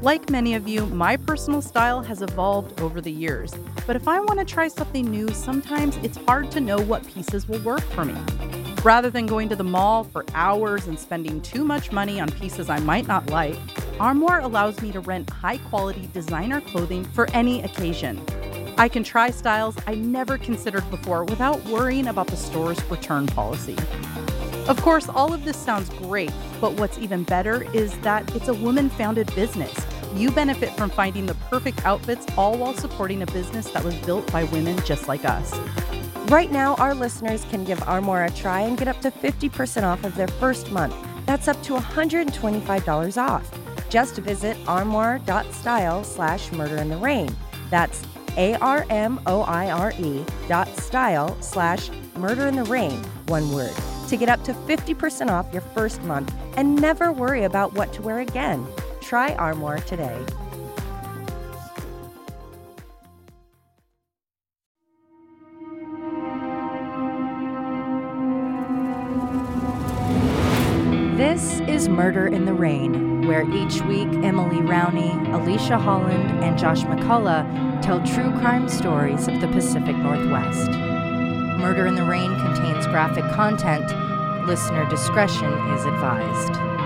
Like many of you, my personal style has evolved over the years. But if I want to try something new, sometimes it's hard to know what pieces will work for me. Rather than going to the mall for hours and spending too much money on pieces I might not like, Armoire allows me to rent high quality designer clothing for any occasion. I can try styles I never considered before without worrying about the store's return policy. Of course, all of this sounds great, but what's even better is that it's a woman founded business. You benefit from finding the perfect outfits, all while supporting a business that was built by women just like us. Right now, our listeners can give Armoire a try and get up to 50% off of their first month. That's up to $125 off. Just visit armoire.style slash murder in the rain. That's A-R-M-O-I-R-E dot style slash murder in the rain, one word, to get up to 50% off your first month and never worry about what to wear again. Try Armoire today. This is Murder in the Rain, where each week Emily Rowney, Alicia Holland, and Josh McCullough tell true crime stories of the Pacific Northwest. Murder in the Rain contains graphic content. Listener discretion is advised.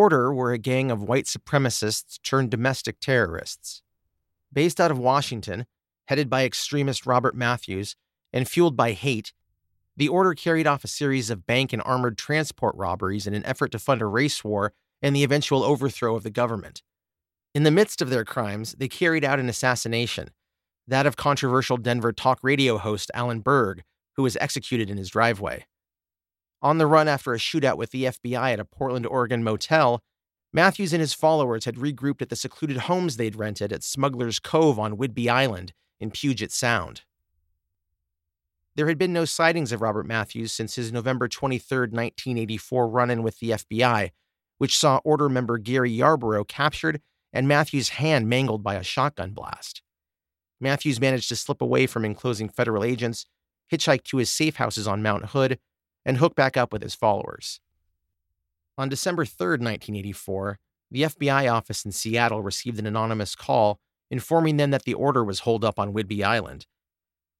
Order were a gang of white supremacists turned domestic terrorists. Based out of Washington, headed by extremist Robert Mathews, and fueled by hate, the Order carried off a series of bank and armored transport robberies in an effort to fund a race war and the eventual overthrow of the government. In the midst of their crimes, they carried out an assassination, that of controversial Denver talk radio host Alan Berg, who was executed in his driveway. On the run after a shootout with the FBI at a Portland, Oregon motel, Mathews and his followers had regrouped at the secluded homes they'd rented at Smuggler's Cove on Whidbey Island in Puget Sound. There had been no sightings of Robert Mathews since his November 23, 1984 run in with the FBI, which saw Order member Gary Yarbrough captured and Mathews' hand mangled by a shotgun blast. Mathews managed to slip away from enclosing federal agents, hitchhike to his safe houses on Mount Hood, and hook back up with his followers. On December 3, 1984, the FBI office in Seattle received an anonymous call informing them that the order was holed up on Whidbey Island.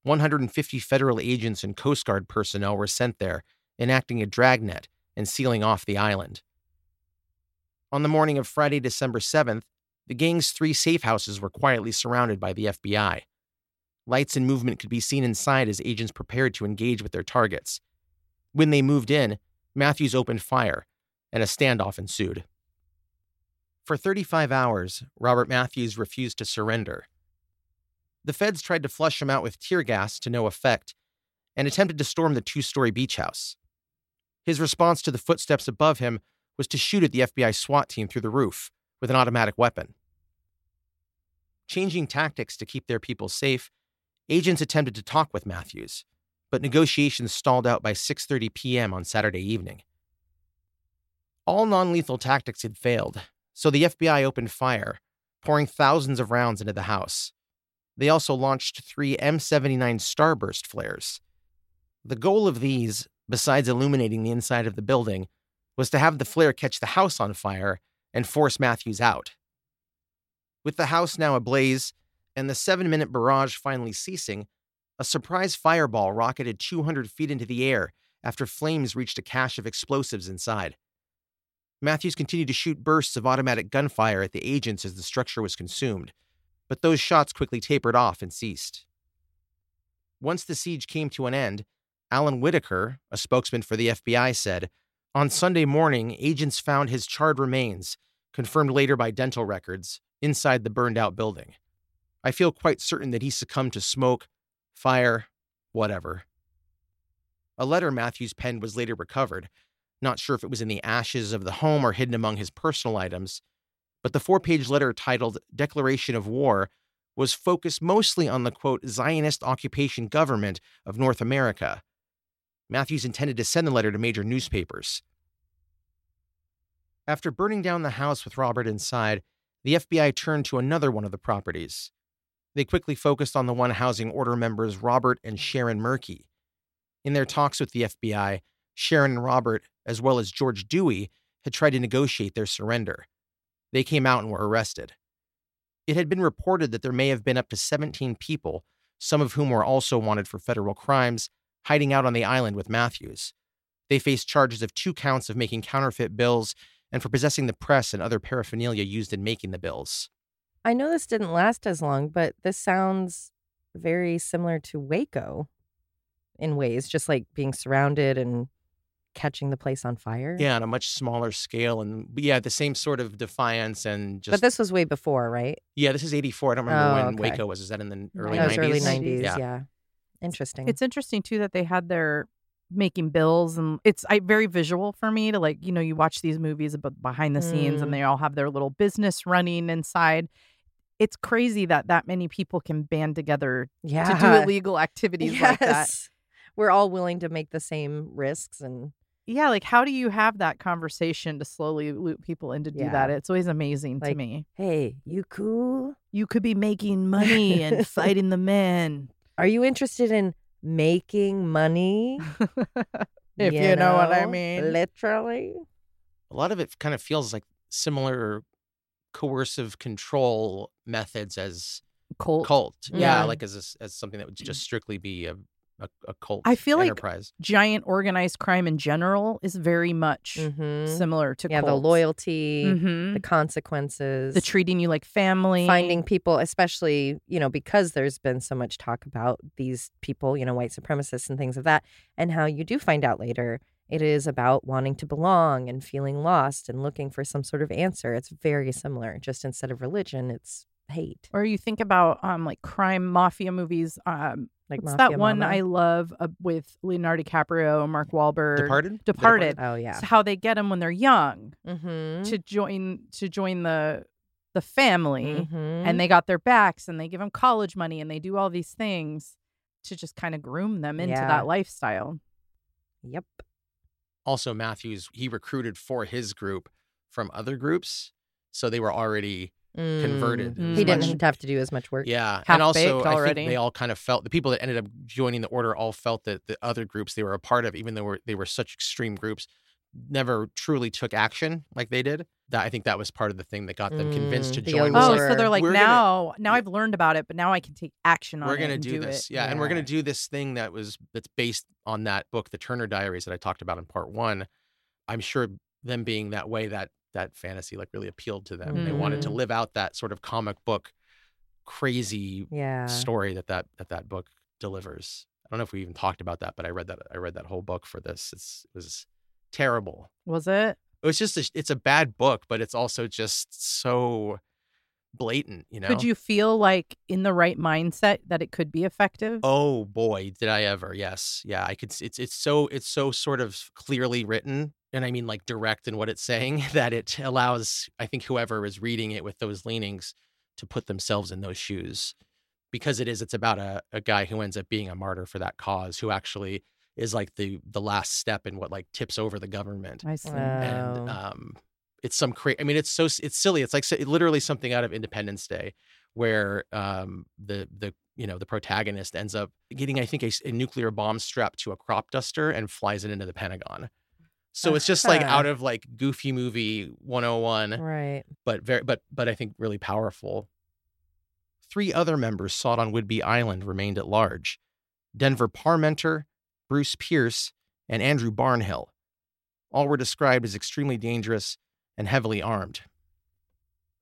150 federal agents and Coast Guard personnel were sent there, enacting a dragnet and sealing off the island. On the morning of Friday, December 7th, the gang's three safe houses were quietly surrounded by the FBI. Lights and movement could be seen inside as agents prepared to engage with their targets. When they moved in, Mathews opened fire, and a standoff ensued. For 35 hours, Robert Mathews refused to surrender. The feds tried to flush him out with tear gas to no effect and attempted to storm the two story beach house. His response to the footsteps above him was to shoot at the FBI SWAT team through the roof with an automatic weapon. Changing tactics to keep their people safe, agents attempted to talk with Mathews, but negotiations stalled out by 6:30 p.m. on Saturday evening. All non-lethal tactics had failed, so the FBI opened fire, pouring thousands of rounds into the house. They also launched 3 M79 starburst flares. The goal of these, besides illuminating the inside of the building, was to have the flare catch the house on fire and force Mathews out. With the house now ablaze and the seven minute barrage finally ceasing, a surprise fireball rocketed 200 feet into the air after flames reached a cache of explosives inside. Mathews continued to shoot bursts of automatic gunfire at the agents as the structure was consumed, but those shots quickly tapered off and ceased. Once the siege came to an end, Alan Whitaker, a spokesman for the FBI, said, On Sunday morning, agents found his charred remains, confirmed later by dental records, inside the burned out building. I feel quite certain that he succumbed to smoke, fire, whatever. A letter Mathews penned was later recovered. Not sure if it was in the ashes of the home or hidden among his personal items, but the four page letter titled Declaration of War was focused mostly on the quote, Zionist occupation government of North America. Mathews intended to send the letter to major newspapers. After burning down the house with Robert inside, the FBI turned to another one of the properties. They quickly focused on the one housing order members Robert and mm. Sharon Merki. In their talks with the FBI, Sharon and Robert, as well as George Duey, had tried to negotiate their surrender. They came out and were arrested. It had been reported that there may have been up to 17 people, some of whom were also wanted for federal crimes, hiding out on the island with Mathews. They faced charges of two counts of making counterfeit bills and for possessing the press and other paraphernalia used in making the bills. I know this didn't last as long, but this sounds very similar to Waco in ways, just like being surrounded and catching the place on fire. Yeah, on a much smaller scale, and yeah, the same sort of defiance and just. But this was way before, right? Yeah, this is '84. I don't remember Oh, when okay. Waco was. Is that in the early that was 90s? early 90s. 90s. Yeah. Yeah. Interesting. It's interesting too that they had their making bills and it's I, very visual for me to like you know you watch these movies about behind the scenes Mm. and they all have their little business running inside it's crazy that that many people can band together yeah. to do illegal activities like that We're all willing to make the same risks and yeah like how do you have that conversation to slowly loop people in to do that it's always amazing to me hey, you cool? you could be making money and fighting the men Are you interested in making money? if you know what i mean Literally. A lot of it kind of feels like similar coercive control methods as cult cult. Yeah, Yeah. like as a s as something that would just strictly be a a, a cult. I feel like enterprise. giant organized crime in general is very much Mhm. similar to Yeah, the cults. loyalty, Mhm. the consequences, the treating you like family, finding people, especially, you know, because there's been so much talk about these people, you know, white supremacists and things of that, and how you do find out later it is about wanting to belong and feeling lost and looking for some sort of answer. It's very similar. Just instead of religion, it's hate. Or you think about um like crime mafia movies. Um, Like what's Mafia that one Mama. I love uh, with Leonardo DiCaprio, Mark Wahlberg, Departed. Departed. Oh yeah. It's how they get them when they're young Mm-hmm. to join to join the the family, Mhm. and they got their backs, and they give them college money, and they do all these things to just kind of groom them into Yeah. that lifestyle. Yep. Also, Mathews he recruited for his group from other groups, so they were already converted. Mm. He didn't have to do as much work. Yeah, and also I already. think they all kind of felt the people that ended up joining the order all felt that the other groups they were a part of, even though were, they were such extreme groups, never truly took action like they did. That I think that was part of the thing that got them convinced Mm, to the join. Oh, like, so they're like We're gonna- now, now I've learned about it, but now I can take action on it. we're gonna and do this, it. yeah, and we're gonna do this thing that was that's based on that book, The Turner Diaries, that I talked about in part one. I'm sure them being that way, that that fantasy like really appealed to them. They wanted to Mhm. live out that sort of comic book crazy Yeah. story that that that that book delivers. I don't know if we even talked about that, but I read that I read that whole book for this. It's it was terrible. Was it? It was just a, it's a bad book, but it's also just so blatant, you know. Could you feel like in the right mindset that it could be effective? Oh boy, did I ever? Yes, yeah. I could. It's it's so it's so sort of clearly written, and I mean like direct in what it's saying that it allows I think whoever is reading it with those leanings to put themselves in those shoes, because it is. It's about a a guy who ends up being a martyr for that cause, who actually is like the the last step in what like tips over the government, I see. and Oh. um, it's some crazy. I mean, it's so it's silly. It's like so- literally something out of Independence Day, where um the the you know the protagonist ends up getting I think a nuclear bomb strapped to a crop duster and flies it into the Pentagon. So it's just like Uh-huh. out of like goofy movie 101, Right. but very but but I think really powerful. Three other members sought on Whidbey Island remained at large: Denver Parmenter, Bruce Pierce, and Andrew Barnhill. All were described as extremely dangerous and heavily armed.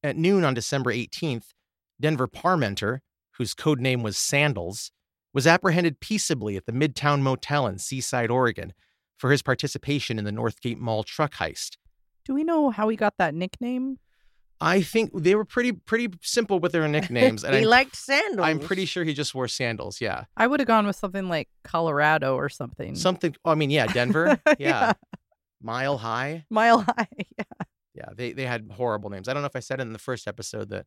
At noon on December 18th, Denver Parmenter, whose code name was Sandals, was apprehended peaceably at the Midtown Motel in Seaside, Oregon, for his participation in the Northgate Mall truck heist. Do we know how he got that nickname? I think they were pretty pretty simple with their nicknames, and he I'm, liked sandals. I'm pretty sure he just wore sandals. Yeah, I would have gone with something like Colorado or something. something. Oh, I mean, yeah, Denver. Yeah, Yeah. Mile High. Mile High. Yeah. Yeah, they they had horrible names. I don't know if I said it in the first episode that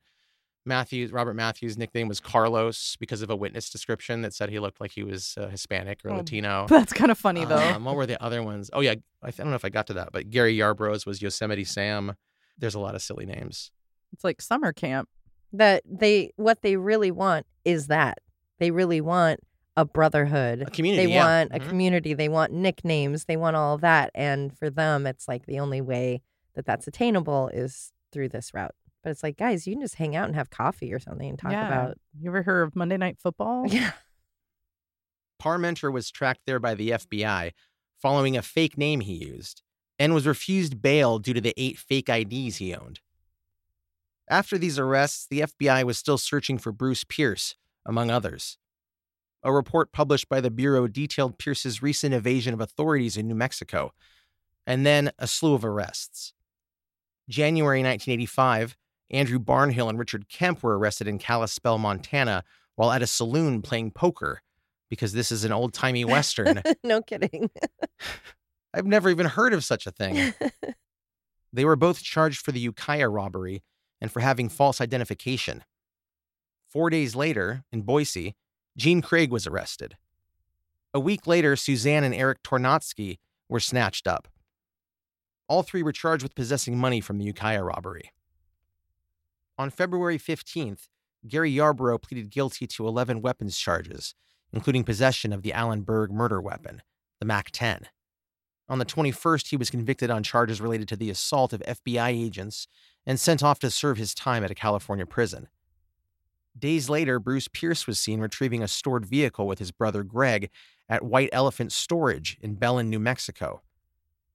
Mathews Robert Mathews' nickname was Carlos because of a witness description that said he looked like he was uh, Hispanic or Oh, Latino. That's kind of funny though. Um, what were the other ones? Oh yeah, I, don't know if I got to that, but Gary Yarbrough's was Yosemite Sam. There's a lot of silly names. it's like summer camp. that they what they really want is that they really want a brotherhood A community. they yeah. want a Mhm. community they want nicknames they want all that and for them it's like the only way that that's attainable is through this route but it's like guys you can just hang out and have coffee or something and talk yeah. about You ever heard of Monday Night Football? yeah Parmenter was tracked there by the FBI following a fake name he used and was refused bail due to the eight fake IDs he owned. After these arrests, the FBI was still searching for Bruce Pierce, among others. A report published by the Bureau detailed Pierce's recent evasion of authorities in New Mexico, and then a slew of arrests. January 1985, Andrew Barnhill and Richard Kemp were arrested in Kalispell, Montana, while at a saloon playing poker because this is an old timey Western. no kidding I've never even heard of such a thing. They were both charged for the Ukiah robbery and for having false identification. Four days later, in Boise, Jean Craig was arrested. A week later, Suzanne and Eric Tornatsky were snatched up. All three were charged with possessing money from the Ukiah robbery. On February 15th, Gary Yarbrough pleaded guilty to 11 weapons charges, including possession of the Alan Berg murder weapon, the MAC 10. On the 21st, he was convicted on charges related to the assault of FBI agents and sent off to serve his time at a California prison. Days later, Bruce Pierce was seen retrieving a stored vehicle with his brother Greg at White Elephant Storage in Belen, New Mexico.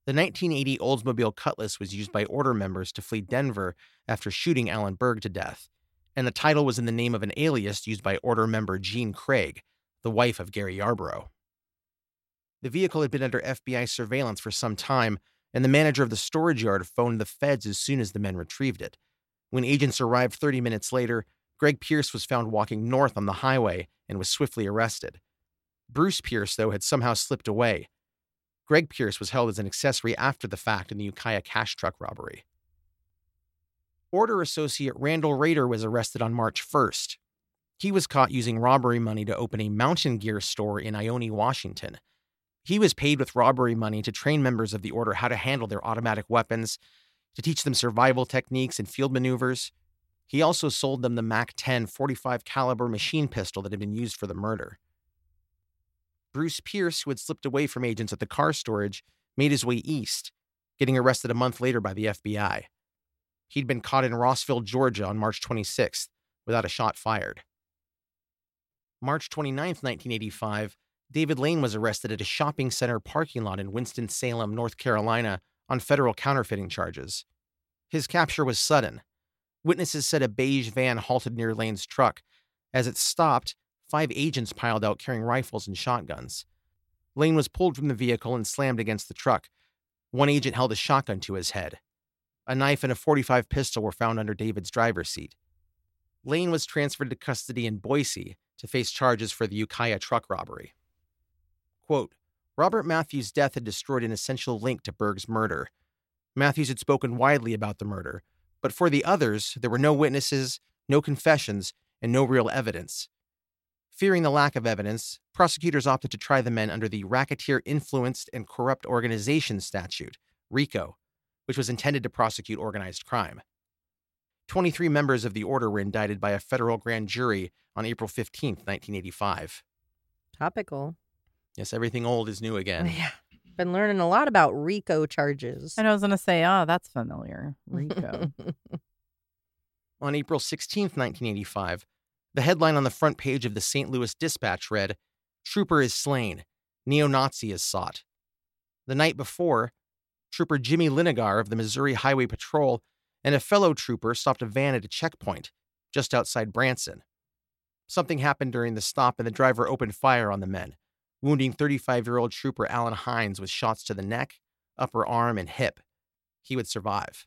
The 1980 Oldsmobile Cutlass was used by order members to flee Denver after shooting Alan Berg to death, and the title was in the name of an alias used by order member Jean Craig, the wife of Gary Yarbrough. The vehicle had been under FBI surveillance for some time, and the manager of the storage yard phoned the feds as soon as the men retrieved it. When agents arrived 30 minutes later, Greg Pierce was found walking north on the highway and was swiftly arrested. Bruce Pierce, though, had somehow slipped away. Greg Pierce was held as an accessory after the fact in the Ukiah cash truck robbery. Order associate Randall Rader was arrested on March 1st. He was caught using robbery money to open a mountain gear store in Ione, Washington. He was paid with robbery money to train members of the order how to handle their automatic weapons, to teach them survival techniques and field maneuvers. He also sold them the MAC 10 45 caliber machine pistol that had been used for the murder. Bruce Pierce, who had slipped away from agents at the car storage, made his way east, getting arrested a month later by the FBI. He'd been caught in Rossville, Georgia on March 26th without a shot fired. March 29, 1985, David Lane was arrested at a shopping center parking lot in Winston-Salem, North Carolina, on federal counterfeiting charges. His capture was sudden. Witnesses said a beige van halted near Lane's truck. As it stopped, five agents piled out carrying rifles and shotguns. Lane was pulled from the vehicle and slammed against the truck. One agent held a shotgun to his head. A knife and a 45 pistol were found under David's driver's seat. Lane was transferred to custody in Boise to face charges for the Ukiah truck robbery. Quote, Robert Mathews' death had destroyed an essential link to Berg's murder. Mathews had spoken widely about the murder, but for the others, there were no witnesses, no confessions, and no real evidence. Fearing the lack of evidence, prosecutors opted to try the men under the Racketeer Influenced and Corrupt Organization Statute, RICO, which was intended to prosecute organized crime. 23 members of the order were indicted by a federal grand jury on April 15, 1985. topical Yes, everything old is new again. yeah been learning a lot about rico charges And I was going to say, oh, that's familiar. Rico. On April 16, 1985, the headline on the front page of the St. Louis Dispatch read, Trooper is slain. Neo Nazi is sought. The night before, Trooper Jimmy Linegar of the Missouri Highway Patrol and a fellow trooper stopped a van at a checkpoint just outside Branson. Something happened during the stop and the driver opened fire on the men. wounding 35 year old trooper Alan Hines with shots to the neck, upper arm, and hip. He would survive.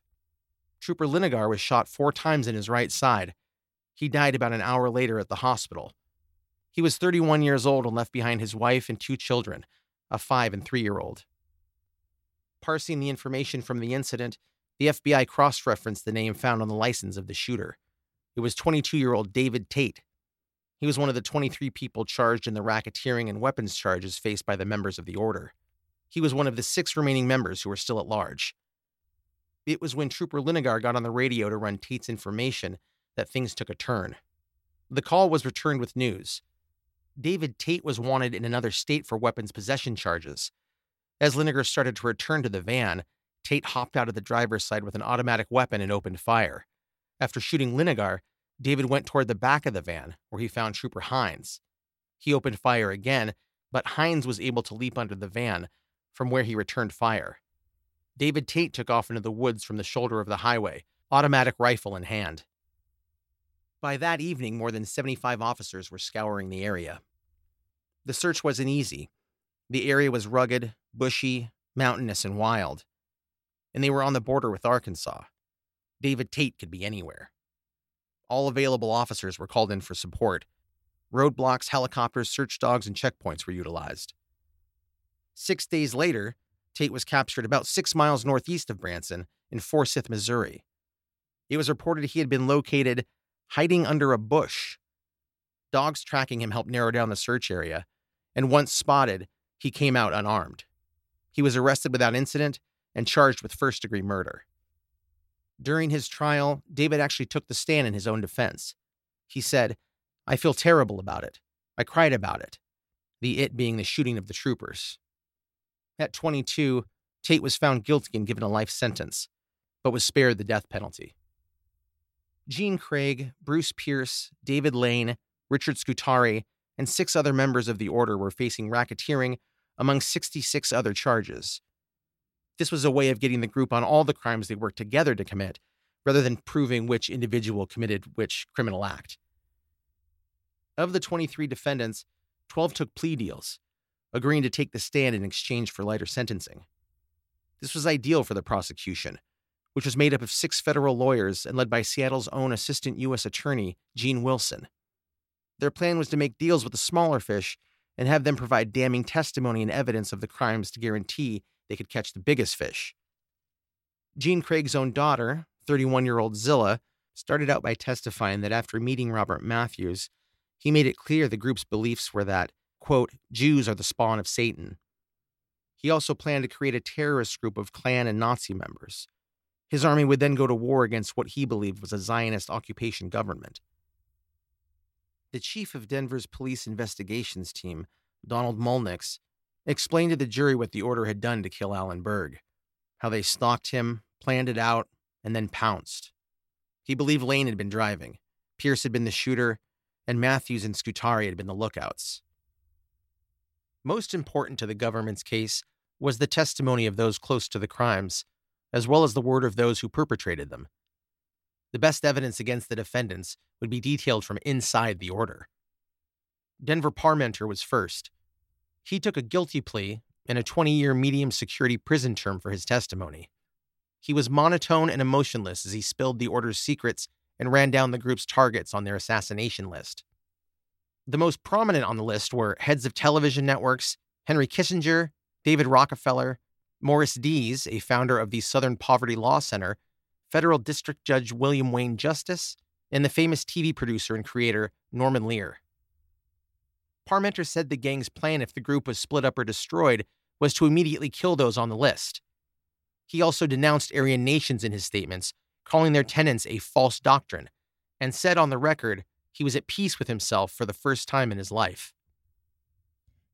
Trooper Linegar was shot four times in his right side. He died about an hour later at the hospital. He was 31 years old and left behind his wife and two children, a five and three year old. Parsing the information from the incident, the FBI cross referenced the name found on the license of the shooter. It was 22 year old David Tate. He was one of the 23 people charged in the racketeering and weapons charges faced by the members of the order. He was one of the six remaining members who were still at large. It was when Trooper Linegar got on the radio to run Tate's information that things took a turn. The call was returned with news. David Tate was wanted in another state for weapons possession charges. As Linegar started to return to the van, Tate hopped out of the driver's side with an automatic weapon and opened fire. After shooting Linegar, David went toward the back of the van, where he found Trooper Hines. He opened fire again, but Hines was able to leap under the van, from where he returned fire. David Tate took off into the woods from the shoulder of the highway, automatic rifle in hand. By that evening, more than 75 officers were scouring the area. The search wasn't easy. The area was rugged, bushy, mountainous, and wild. And they were on the border with Arkansas. David Tate could be anywhere. All available officers were called in for support. Roadblocks, helicopters, search dogs, and checkpoints were utilized. Six days later, Tate was captured about six miles northeast of Branson in Forsyth, Missouri. It was reported he had been located hiding under a bush. Dogs tracking him helped narrow down the search area, and once spotted, he came out unarmed. He was arrested without incident and charged with first degree murder. During his trial, David actually took the stand in his own defense. He said, I feel terrible about it. I cried about it. The it being the shooting of the troopers. At 22, Tate was found guilty and given a life sentence, but was spared the death penalty. Jean Craig, Bruce Pierce, David Lane, Richard Scutari, and six other members of the order were facing racketeering among 66 other charges. This was a way of getting the group on all the crimes they worked together to commit, rather than proving which individual committed which criminal act. Of the 23 defendants, 12 took plea deals, agreeing to take the stand in exchange for lighter sentencing. This was ideal for the prosecution, which was made up of six federal lawyers and led by Seattle's own Assistant U.S. Attorney, Gene Wilson. Their plan was to make deals with the smaller fish and have them provide damning testimony and evidence of the crimes to guarantee they could catch the biggest fish. Jean Craig's own daughter, 31 year old Zillah, started out by testifying that after meeting Robert Mathews, he made it clear the group's beliefs were that, quote, Jews are the spawn of Satan. He also planned to create a terrorist group of Klan and Nazi members his army would then go to war against what he believed was a Zionist occupation government. The chief of Denver's police investigations team, Donald Mulnix, explained to the jury what the order had done to kill Alan Berg, how they stalked him, planned it out, and then pounced. He believed Lane had been driving, Pierce had been the shooter, and Mathews and Scutari had been the lookouts. Most important to the government's case was the testimony of those close to the crimes as well as the word of those who perpetrated them. The best evidence against the defendants would be detailed from inside the order. Denver Parmenter was first. He took a guilty plea and a 20 year medium security prison term for his testimony. He was monotone and emotionless as he spilled the order's secrets and ran down the group's targets on their assassination list. The most prominent on the list were heads of television networks Henry Kissinger, David Rockefeller, Morris Dees, a founder of the Southern Poverty Law Center, federal district judge William Wayne Justice, and the famous TV producer and creator Norman Lear. Parmenter said the gang's plan, if the group was split up or destroyed, was to immediately kill those on the list. He also denounced Aryan nations in his statements, calling their tenets a false doctrine, and said on the record he was at peace with himself for the first time in his life.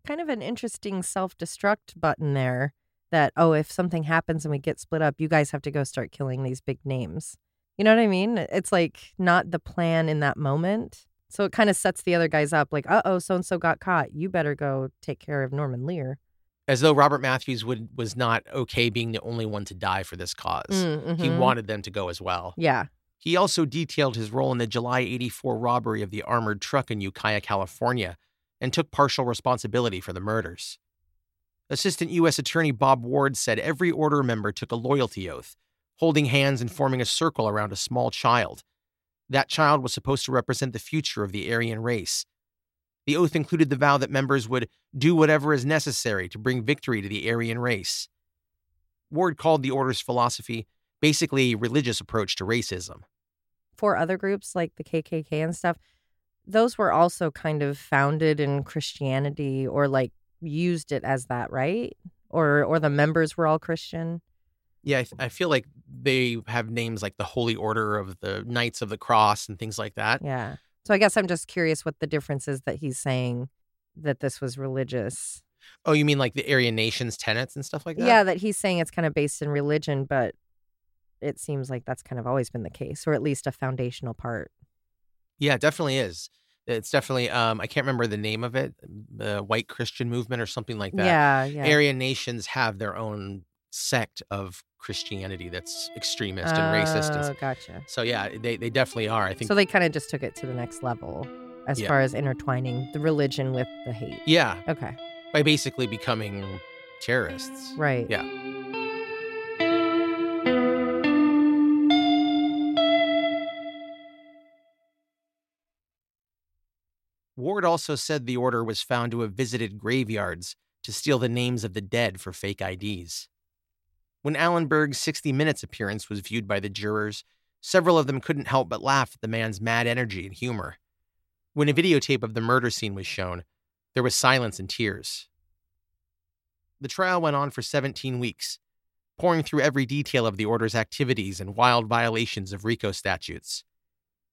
Kind of an interesting self destruct button there that oh if something happens and we get split up you guys have to go start killing these big names. You know what i mean? It's like not the plan in that moment. So it kind of sets the other guys up like uh-oh so and so got caught. You better go take care of norman lear. As though robert matthews would was not okay being the only one to die for this because mm, mm-hmm. he wanted them to go as well. Yeah. He also detailed his role in the july 84 robbery of the armored truck in ukiah california and took partial responsibility for the murders. Assistant U.S. Attorney Bob Ward said every order member took a loyalty oath, holding hands and forming a circle around a small child. That child was supposed to represent the future of the Aryan race. The oath included the vow that members would do whatever is necessary to bring victory to the Aryan race. Ward called the order's philosophy basically a religious approach to racism. For other groups like the KKK and stuff, those were also kind of founded in Christianity or like used it as that, right? Or or the members were all Christian. Yeah, I, th- I feel like they have names like the Holy Order of the Knights of the Cross and things like that. Yeah. So I guess I'm just curious what the difference is that he's saying that this was religious. Oh, you mean like the Aryan Nations tenets and stuff like that? Yeah, that he's saying it's kind of based in religion, but it seems like that's kind of always been the case, or at least a foundational part. Yeah, it definitely is. It's definitely um I can't remember the name of it, the white Christian movement or something like that. Yeah, yeah. Aryan nations have their own sect of Christianity that's extremist and racist. Oh, gotcha. so yeah, they, they definitely are. I think So they kind of just took it to the next level as Yeah. far as intertwining the religion with the hate. yeah, Okay. by basically becoming terrorists. Right. Yeah. Ward also said the order was found to have visited graveyards to steal the names of the dead for fake IDs. When Alan Berg's 60 Minutes appearance was viewed by the jurors, several of them couldn't help but laugh at the man's mad energy and humor. When a videotape of the murder scene was shown, there was silence and tears. The trial went on for 17 weeks, pouring through every detail of the order's activities and wild violations of RICO statutes.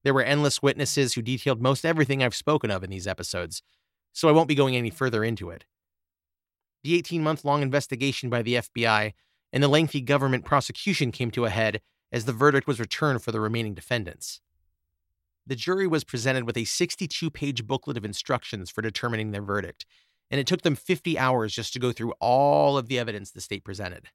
There were endless witnesses who detailed most everything I've spoken of in these episodes, so I won't be going any further into it. The 18 month long investigation by the FBI and the lengthy government prosecution came to a head as the verdict was returned for the remaining defendants. The jury was presented with a 62 page booklet of instructions for determining their verdict, and it took them 50 hours just to go through all of the evidence the state presented.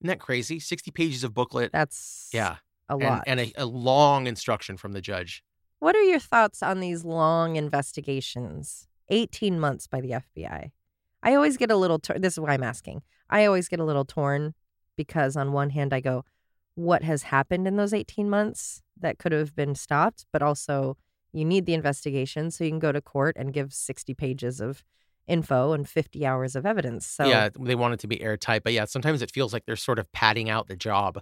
Isn't that crazy? 60 pages of booklet. That's yeah. A And, lot. and a, a long instruction from the judge. what are your thoughts on these long investigations? 18 months by the FBI. I always get a little tor- this is why I'm asking. I always get a little torn because on one hand I go what has happened in those 18 months that could have been stopped, but also you need the investigation so you can go to court and give 60 pages of info and 50 hours of evidence. So yeah, they want it to be airtight, but yeah, sometimes it feels like they're sort of padding out the job.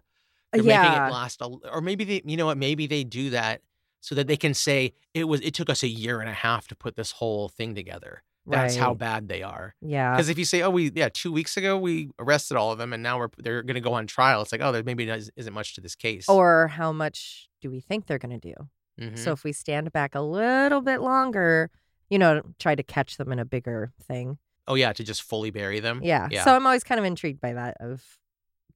They're making yeah. it last, a, or maybe they, you know what? Maybe they do that so that they can say it was. It took us a year and a half to put this whole thing together. That's how bad they are. Yeah. Because if you say, "Oh, we yeah, two weeks ago we arrested all of them, and now we're they're going to go on trial," it's like, "Oh, there maybe is- isn't much to this case." Or how much do we think they're going to do? Mhm. So if we stand back a little bit longer, you know, try to catch them in a bigger thing. oh yeah, to just fully bury them. Yeah. yeah. So I'm always kind of intrigued by that of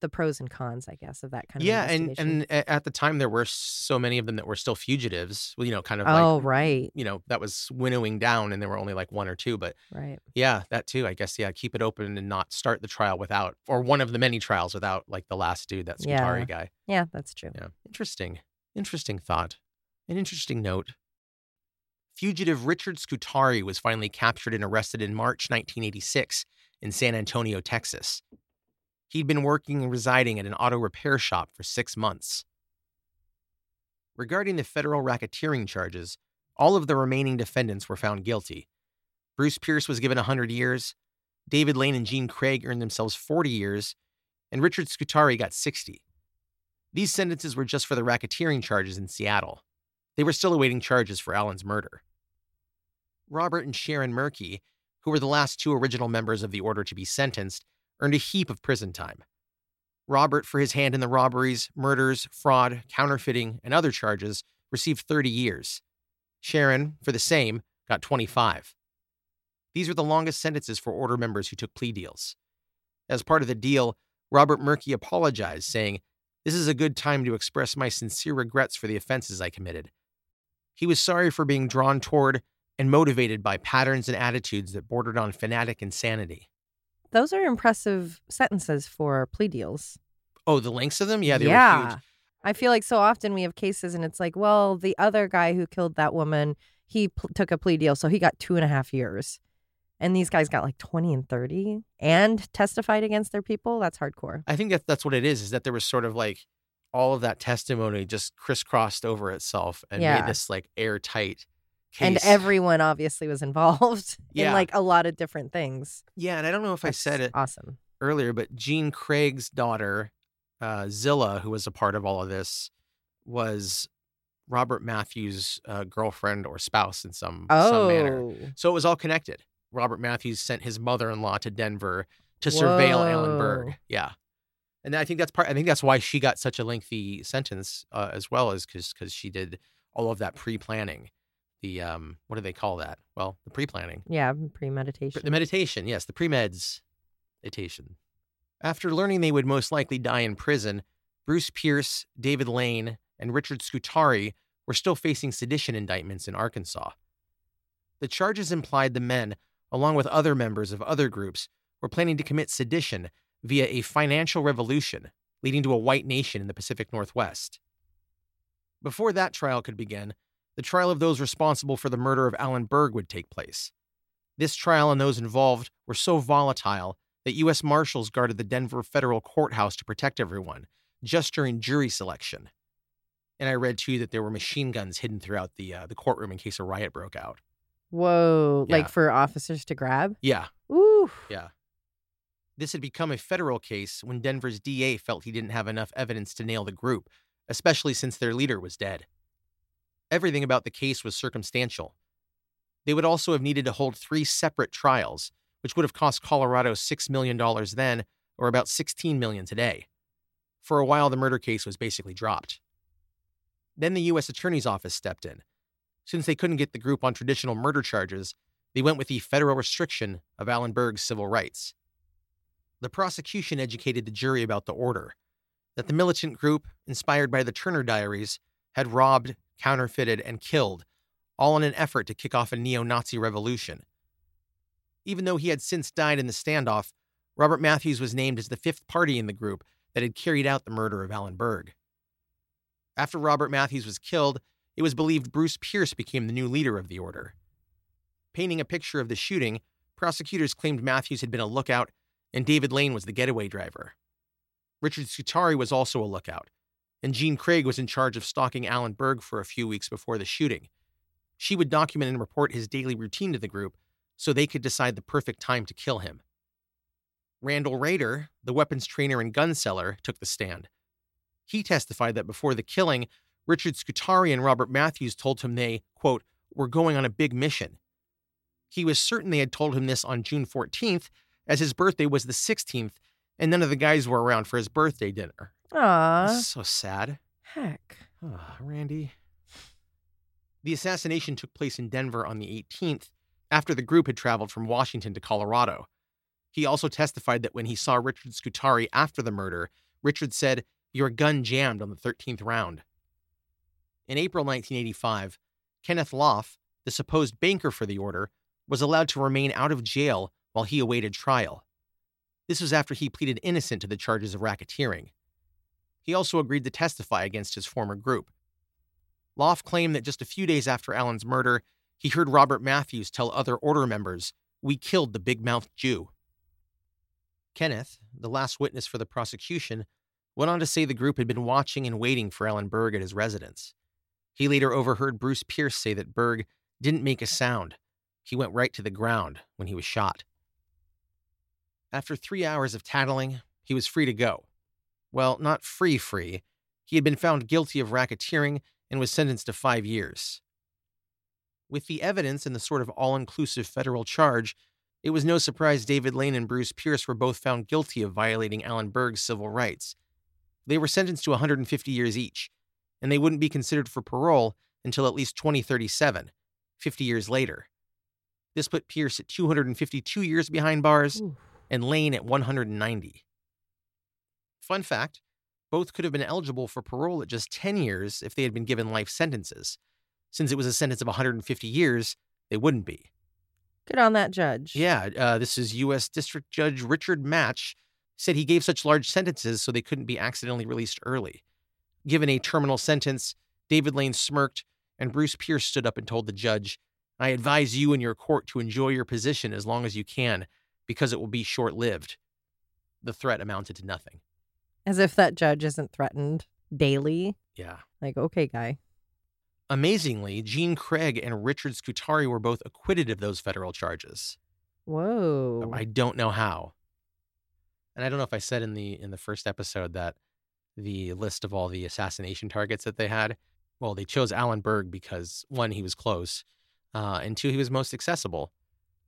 the pros and cons, I guess, of that kind of yeah, and and at the time there were so many of them that were still fugitives. well, You know, kind of oh, like right, you know that was winnowing down, and there were only like one or two. But right. yeah, that too. I guess yeah, keep it open and not start the trial without, or one of the many trials without like the last dude, that Yeah. Scutari guy. Yeah, that's true. Yeah, interesting, interesting thought, an interesting note. Fugitive Richard Scutari was finally captured and arrested in March 1986 in San Antonio, Texas. He'd been working and residing at an auto repair shop for six months. Regarding the federal racketeering charges, all of the remaining defendants were found guilty. Bruce Pierce was given 100 years, David Lane and Jean Craig earned themselves 40 years, and Richard Scutari got 60. These sentences were just for the racketeering charges in Seattle. They were still awaiting charges for Alan's murder. Robert and Sharon Merki, who were the last two original members of the order to be sentenced, earned a heap of prison time. Robert, for his hand in the robberies, murders, fraud, counterfeiting, and other charges, received 30 years. Sharon, for the same, got 25. These were the longest sentences for order members who took plea deals. As part of the deal, Robert Merki apologized, saying, This is a good time to express my sincere regrets for the offenses I committed. He was sorry for being drawn toward and motivated by patterns and attitudes that bordered on fanatic insanity. Those are impressive sentences for plea deals. Oh, the lengths of them? Yeah, they were yeah. huge. I feel like so often we have cases and it's like, well, the other guy who killed that woman, he pl- took a plea deal, so he got two and a half years. And these guys got like 20 and 30 and testified against their people. That's hardcore. I think that that's what it is. Is that there was sort of like all of that testimony just crisscrossed over itself and Yeah. made this like airtight case. And everyone obviously was involved in like a lot of different things. yeah, and I don't know if I said it Awesome. earlier, but Jean Craig's daughter, uh, Zillah, who was a part of all of this, was Robert Mathews' uh, girlfriend or spouse in some some manner. Oh. So it was all connected. Robert Mathews sent his mother-in-law to Denver to surveil Alan Berg. Yeah, and I think that's part. I think that's why she got such a lengthy sentence uh, as well as because because she did all of that pre-planning. The um, what do they call that? Well, the pre-planning. Yeah, premeditation. The meditation, yes, the pre-meds meditation. After learning they would most likely die in prison, Bruce Pierce, David Lane, and Richard Scutari were still facing sedition indictments in Arkansas. The charges implied the men, along with other members of other groups, were planning to commit sedition via a financial revolution leading to a white nation in the Pacific Northwest. Before that trial could begin, the trial of those responsible for the murder of Alan Berg would take place. This trial and those involved were so volatile that U.S. Marshals guarded the Denver federal courthouse to protect everyone, just during jury selection. And I read too that there were machine guns hidden throughout the uh, the courtroom in case a riot broke out. Whoa. Yeah. Like for officers to grab? Yeah, Ooh. yeah. This had become a federal case when Denver's DA felt he didn't have enough evidence to nail the group, especially since their leader was dead. Everything about the case was circumstantial. They would also have needed to hold three separate trials, which would have cost Colorado $6 million then, or about 16 million today. For a while, the murder case was basically dropped. Then the U.S. Attorney's Office stepped in. Since they couldn't get the group on traditional murder charges, they went with the federal restriction of Alan Berg's civil rights. The prosecution educated the jury about the order that the militant group, inspired by the Turner Diaries, had robbed, counterfeited, and killed, all in an effort to kick off a neo Nazi revolution. Even though he had since died in the standoff, Robert Mathews was named as the fifth party in the group that had carried out the murder of Alan Berg. After Robert Mathews was killed, it was believed Bruce Pierce became the new leader of the order. Painting a picture of the shooting, prosecutors claimed Mathews had been a lookout and David Lane was the getaway driver. Richard Scutari was also a lookout, and Jean Craig was in charge of stalking Alan Berg for a few weeks before the shooting. She would document and report his daily routine to the group so they could decide the perfect time to kill him. Randall Rader, the weapons trainer and gun seller, took the stand. He testified that before the killing, Richard Scutari and Robert Mathews told him they, quote, were going on a big mission. He was certain they had told him this on June 14th, as his birthday was the 16th, and none of the guys were around for his birthday dinner. Aw. so sad. Heck. Ah, Randy. The assassination took place in Denver on the 18th, after the group had traveled from Washington to Colorado. He also testified that when he saw Richard Scutari after the murder, Richard said, Your gun jammed on the 13th round. In April 1985, Kenneth Loff, the supposed banker for the order, was allowed to remain out of jail while he awaited trial. This was after he pleaded innocent to the charges of racketeering. He also agreed to testify against his former group. Loff claimed that just a few days after Alan's murder, he heard Robert Mathews tell other order members, We killed the big mouthed Jew. Kenneth, the last witness for the prosecution, went on to say the group had been watching and waiting for Alan Berg at his residence. He later overheard Bruce Pierce say that Berg didn't make a sound. He went right to the ground when he was shot. After three hours of tattling, he was free to go. Well, not free, free. He had been found guilty of racketeering and was sentenced to five years. With the evidence and the sort of all inclusive federal charge, it was no surprise David Lane and Bruce Pierce were both found guilty of violating Alan Berg's civil rights. They were sentenced to 150 years each, and they wouldn't be considered for parole until at least 2037, 50 years later. This put Pierce at 252 years behind bars Ooh. and Lane at 190. Fun fact both could have been eligible for parole at just 10 years if they had been given life sentences. Since it was a sentence of 150 years, they wouldn't be. Good on that judge. Yeah, uh, this is U.S. District Judge Richard Matsch said he gave such large sentences so they couldn't be accidentally released early. Given a terminal sentence, David Lane smirked, and Bruce Pierce stood up and told the judge, I advise you and your court to enjoy your position as long as you can, because it will be short lived. The threat amounted to nothing. As if that judge isn't threatened daily. Yeah. Like, okay, guy. Amazingly, Jean Craig and Richard Scutari were both acquitted of those federal charges. Whoa. I don't know how. And I don't know if I said in the in the first episode that the list of all the assassination targets that they had, well, they chose Alan Berg because one, he was close, uh, and two, he was most accessible.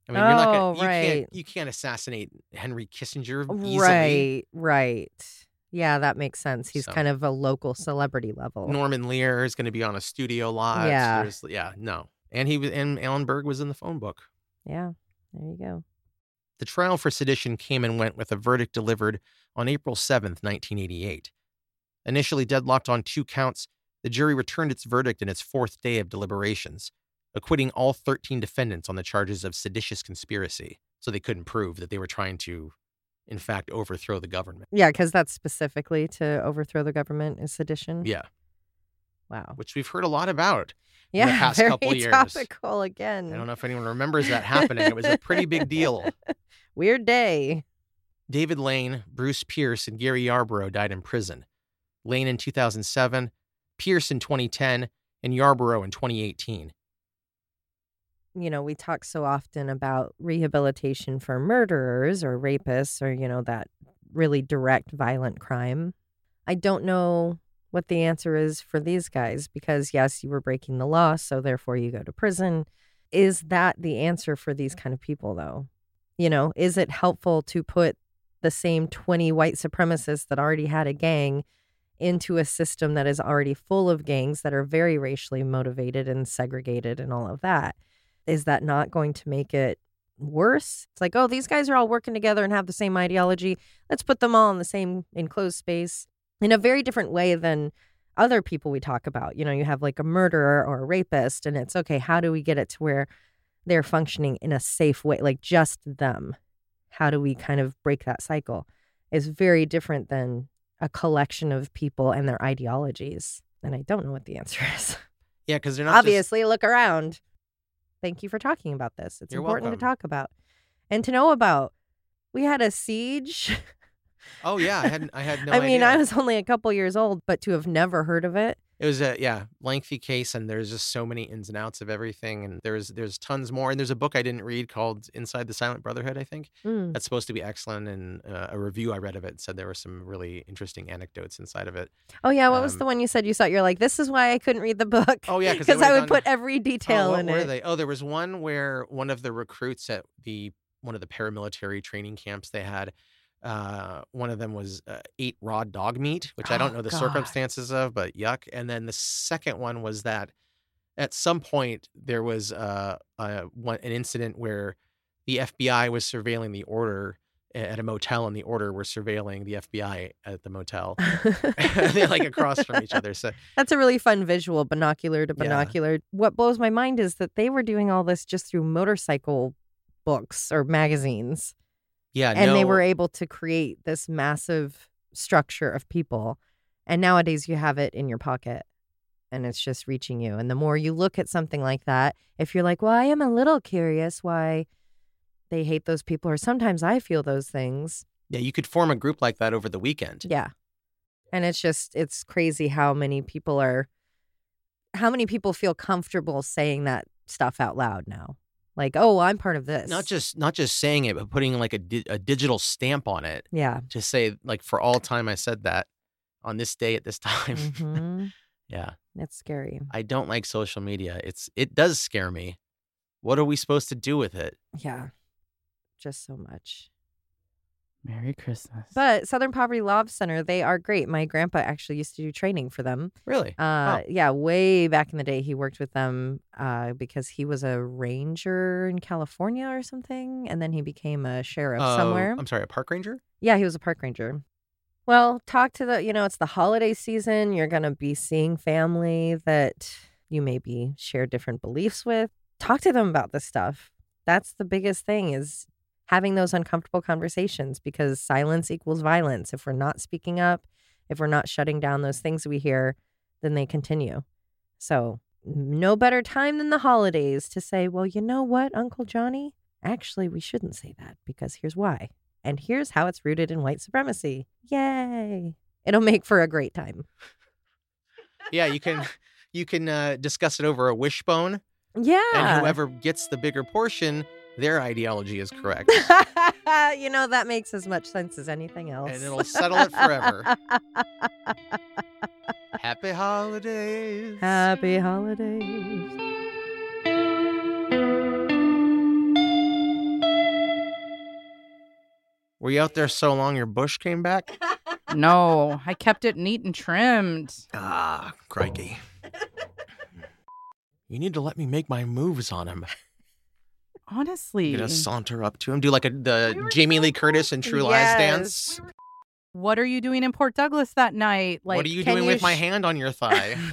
I mean, you're not Oh, gonna, you right. can't you can't assassinate Henry Kissinger easily. Right, right. Yeah, that makes sense. He's So- kind of a local celebrity level. Norman Lear is going to be on a studio lot. Yeah. There's- yeah, no. And he was and Alan Berg was in the phone book. Yeah, there you go. The trial for sedition came and went with a verdict delivered on April 7th, 1988. Initially deadlocked on two counts, the jury returned its verdict in its fourth day of deliberations, acquitting all 13 defendants on the charges of seditious conspiracy. So they couldn't prove that they were trying to, in fact, overthrow the government. Yeah, because that's specifically to overthrow the government is sedition. Yeah, Wow. which we've heard a lot about. Yeah, the past very couple years. topical again. I don't know if anyone remembers that happening. It was a pretty big deal. Weird day. David Lane, Bruce Pierce, and Gary Yarbrough died in prison. Lane in 2007, Pierce in 2010, and Yarbrough in 2018. You know, we talk so often about rehabilitation for murderers or rapists or, you know, that really direct violent crime. I don't know what the answer is for these guys because, yes, you were breaking the law, so therefore you go to prison. Is that the answer for these kind of people, though? You know, is it helpful to put the same 20 white supremacists that already had a gang into a system that is already full of gangs that are very racially motivated and segregated and all of that? Is that not going to make it worse? It's like, oh, these guys are all working together and have the same ideology. Let's put them all in the same enclosed space in a very different way than other people we talk about. You know, you have like a murderer or a rapist, and it's okay, how do we get it to where they're functioning in a safe way, like just them? How do we kind of break that cycle? Is very different than a collection of people and their ideologies. And I don't know what the answer is. Yeah, because they're not just- Obviously, look around. Thank you for talking about this. It's You're important welcome. to talk about and to know about. We had a siege. oh yeah, I had I had no I mean, idea. I was only a couple years old, but to have never heard of it. It was a yeah lengthy case, and there's just so many ins and outs of everything, and there's there's tons more. And there's a book I didn't read called Inside the Silent Brotherhood. I think Mm. that's supposed to be excellent, and uh, a review I read of it said there were some really interesting anecdotes inside of it. Oh yeah, what was Um, the one you said you saw? You're like, this is why I couldn't read the book. Oh, yeah, 'cause because I would done- put every detail oh, in were it. they? Oh, there was one where one of the recruits at the one of the paramilitary training camps they had. Uh, one of them was uh, ate raw dog meat, which I don't Oh, know the God. circumstances of, but yuck. And then the second one was that at some point there was uh, uh, one, an incident where the FBI was surveilling the order at a motel, and the order were surveilling the FBI at the motel. They're like across from each other. So That's a really fun visual, binocular to Yeah. binocular. What blows my mind is that they were doing all this just through motorcycle books or magazines. Yeah, and they were able to create this massive structure of people. And nowadays you have it in your pocket and it's just reaching you. And the more you look at something like that, if you're like, well, I am a little curious why they hate those people, or sometimes I feel those things. yeah, you could form a group like that over the weekend. Yeah. And it's just, it's crazy how many people are, how many people feel comfortable saying that stuff out loud now. Like, oh, I'm part of this. not just not just saying it but putting like a, di- a digital stamp on it yeah. to say like for all time i said that on this day at this time hmm yeah It's scary. i don't like social media it's it does scare me what are we supposed to do with it Yeah. Just so much. Merry Christmas. But Southern Poverty Law Center, they are great. My grandpa actually used to do training for them. really Uh, Yeah, way back in the day, he worked with them uh, because he was a ranger in California or something. And then he became a sheriff Uh, somewhere. i'm sorry a park ranger Yeah, he was a park ranger. Well, talk to the, you know, it's the holiday season. You're going to be seeing family that you maybe share different beliefs with. Talk to them about this stuff. That's the biggest thing is having those uncomfortable conversations because silence equals violence. If we're not speaking up, if we're not shutting down those things we hear, then they continue. So, no better time than the holidays to say, well, you know what, Uncle Johnny? Actually, we shouldn't say that because here's why. And here's how it's rooted in white supremacy. Yay. It'll make for a great time. Yeah, you can you can uh, discuss it over a wishbone, Yeah. and whoever gets the bigger portion, their ideology is correct, you know, that makes as much sense as anything else. and it'll settle it forever. Happy holidays. Happy holidays. Were you out there so long your bush came back? No, I kept it neat and trimmed. Ah, crikey. You need to let me make my moves on him. Honestly, You're gonna saunter up to him, do like a the Jamie Lee Curtis and True Lies dance. what are you doing in Port Douglas that night? Like, what are you doing you with my hand on your thigh?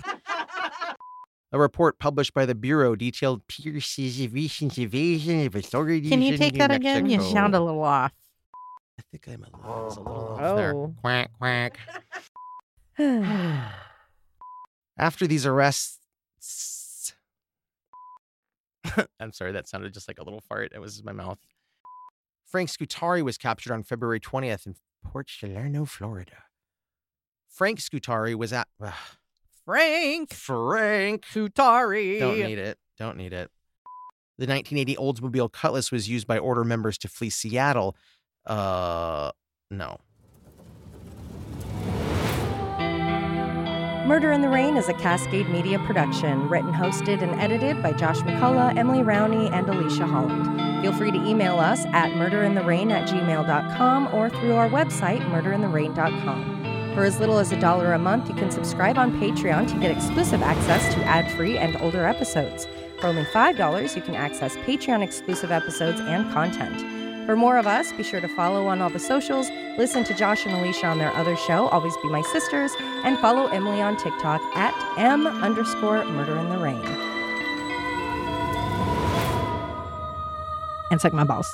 A report published by the Bureau detailed Pierce's recent evasion of authorities. Can you take New that again? You sound a little off. I think I'm a little, it's a little off there. Oh. Quack quack. After these arrests, I'm sorry, that sounded just like a little fart. It was my mouth. Frank Scutari was captured on February 20th in Port Salerno, Florida. Frank Scutari was at ugh, Frank Frank. Scutari! Don't need it. Don't need it. The 1980 Oldsmobile Cutlass was used by order members to flee Seattle. Uh, no. Murder in the Rain is a Cascade Media production, written, hosted, and edited by Josh McCullough, Emily Rowney, and Alicia Holland. Feel free to email us at murderintherain at gmail.com or through our website, murderintherain.com. For as little as a dollar a month, you can subscribe on Patreon to get exclusive access to ad free and older episodes. For only $5, you can access Patreon exclusive episodes and content. For more of us, be sure to follow on all the socials, listen to Josh and Alicia on their other show, Always Be My Sisters, and follow Emily on TikTok at M underscore murder in the rain. And suck my balls.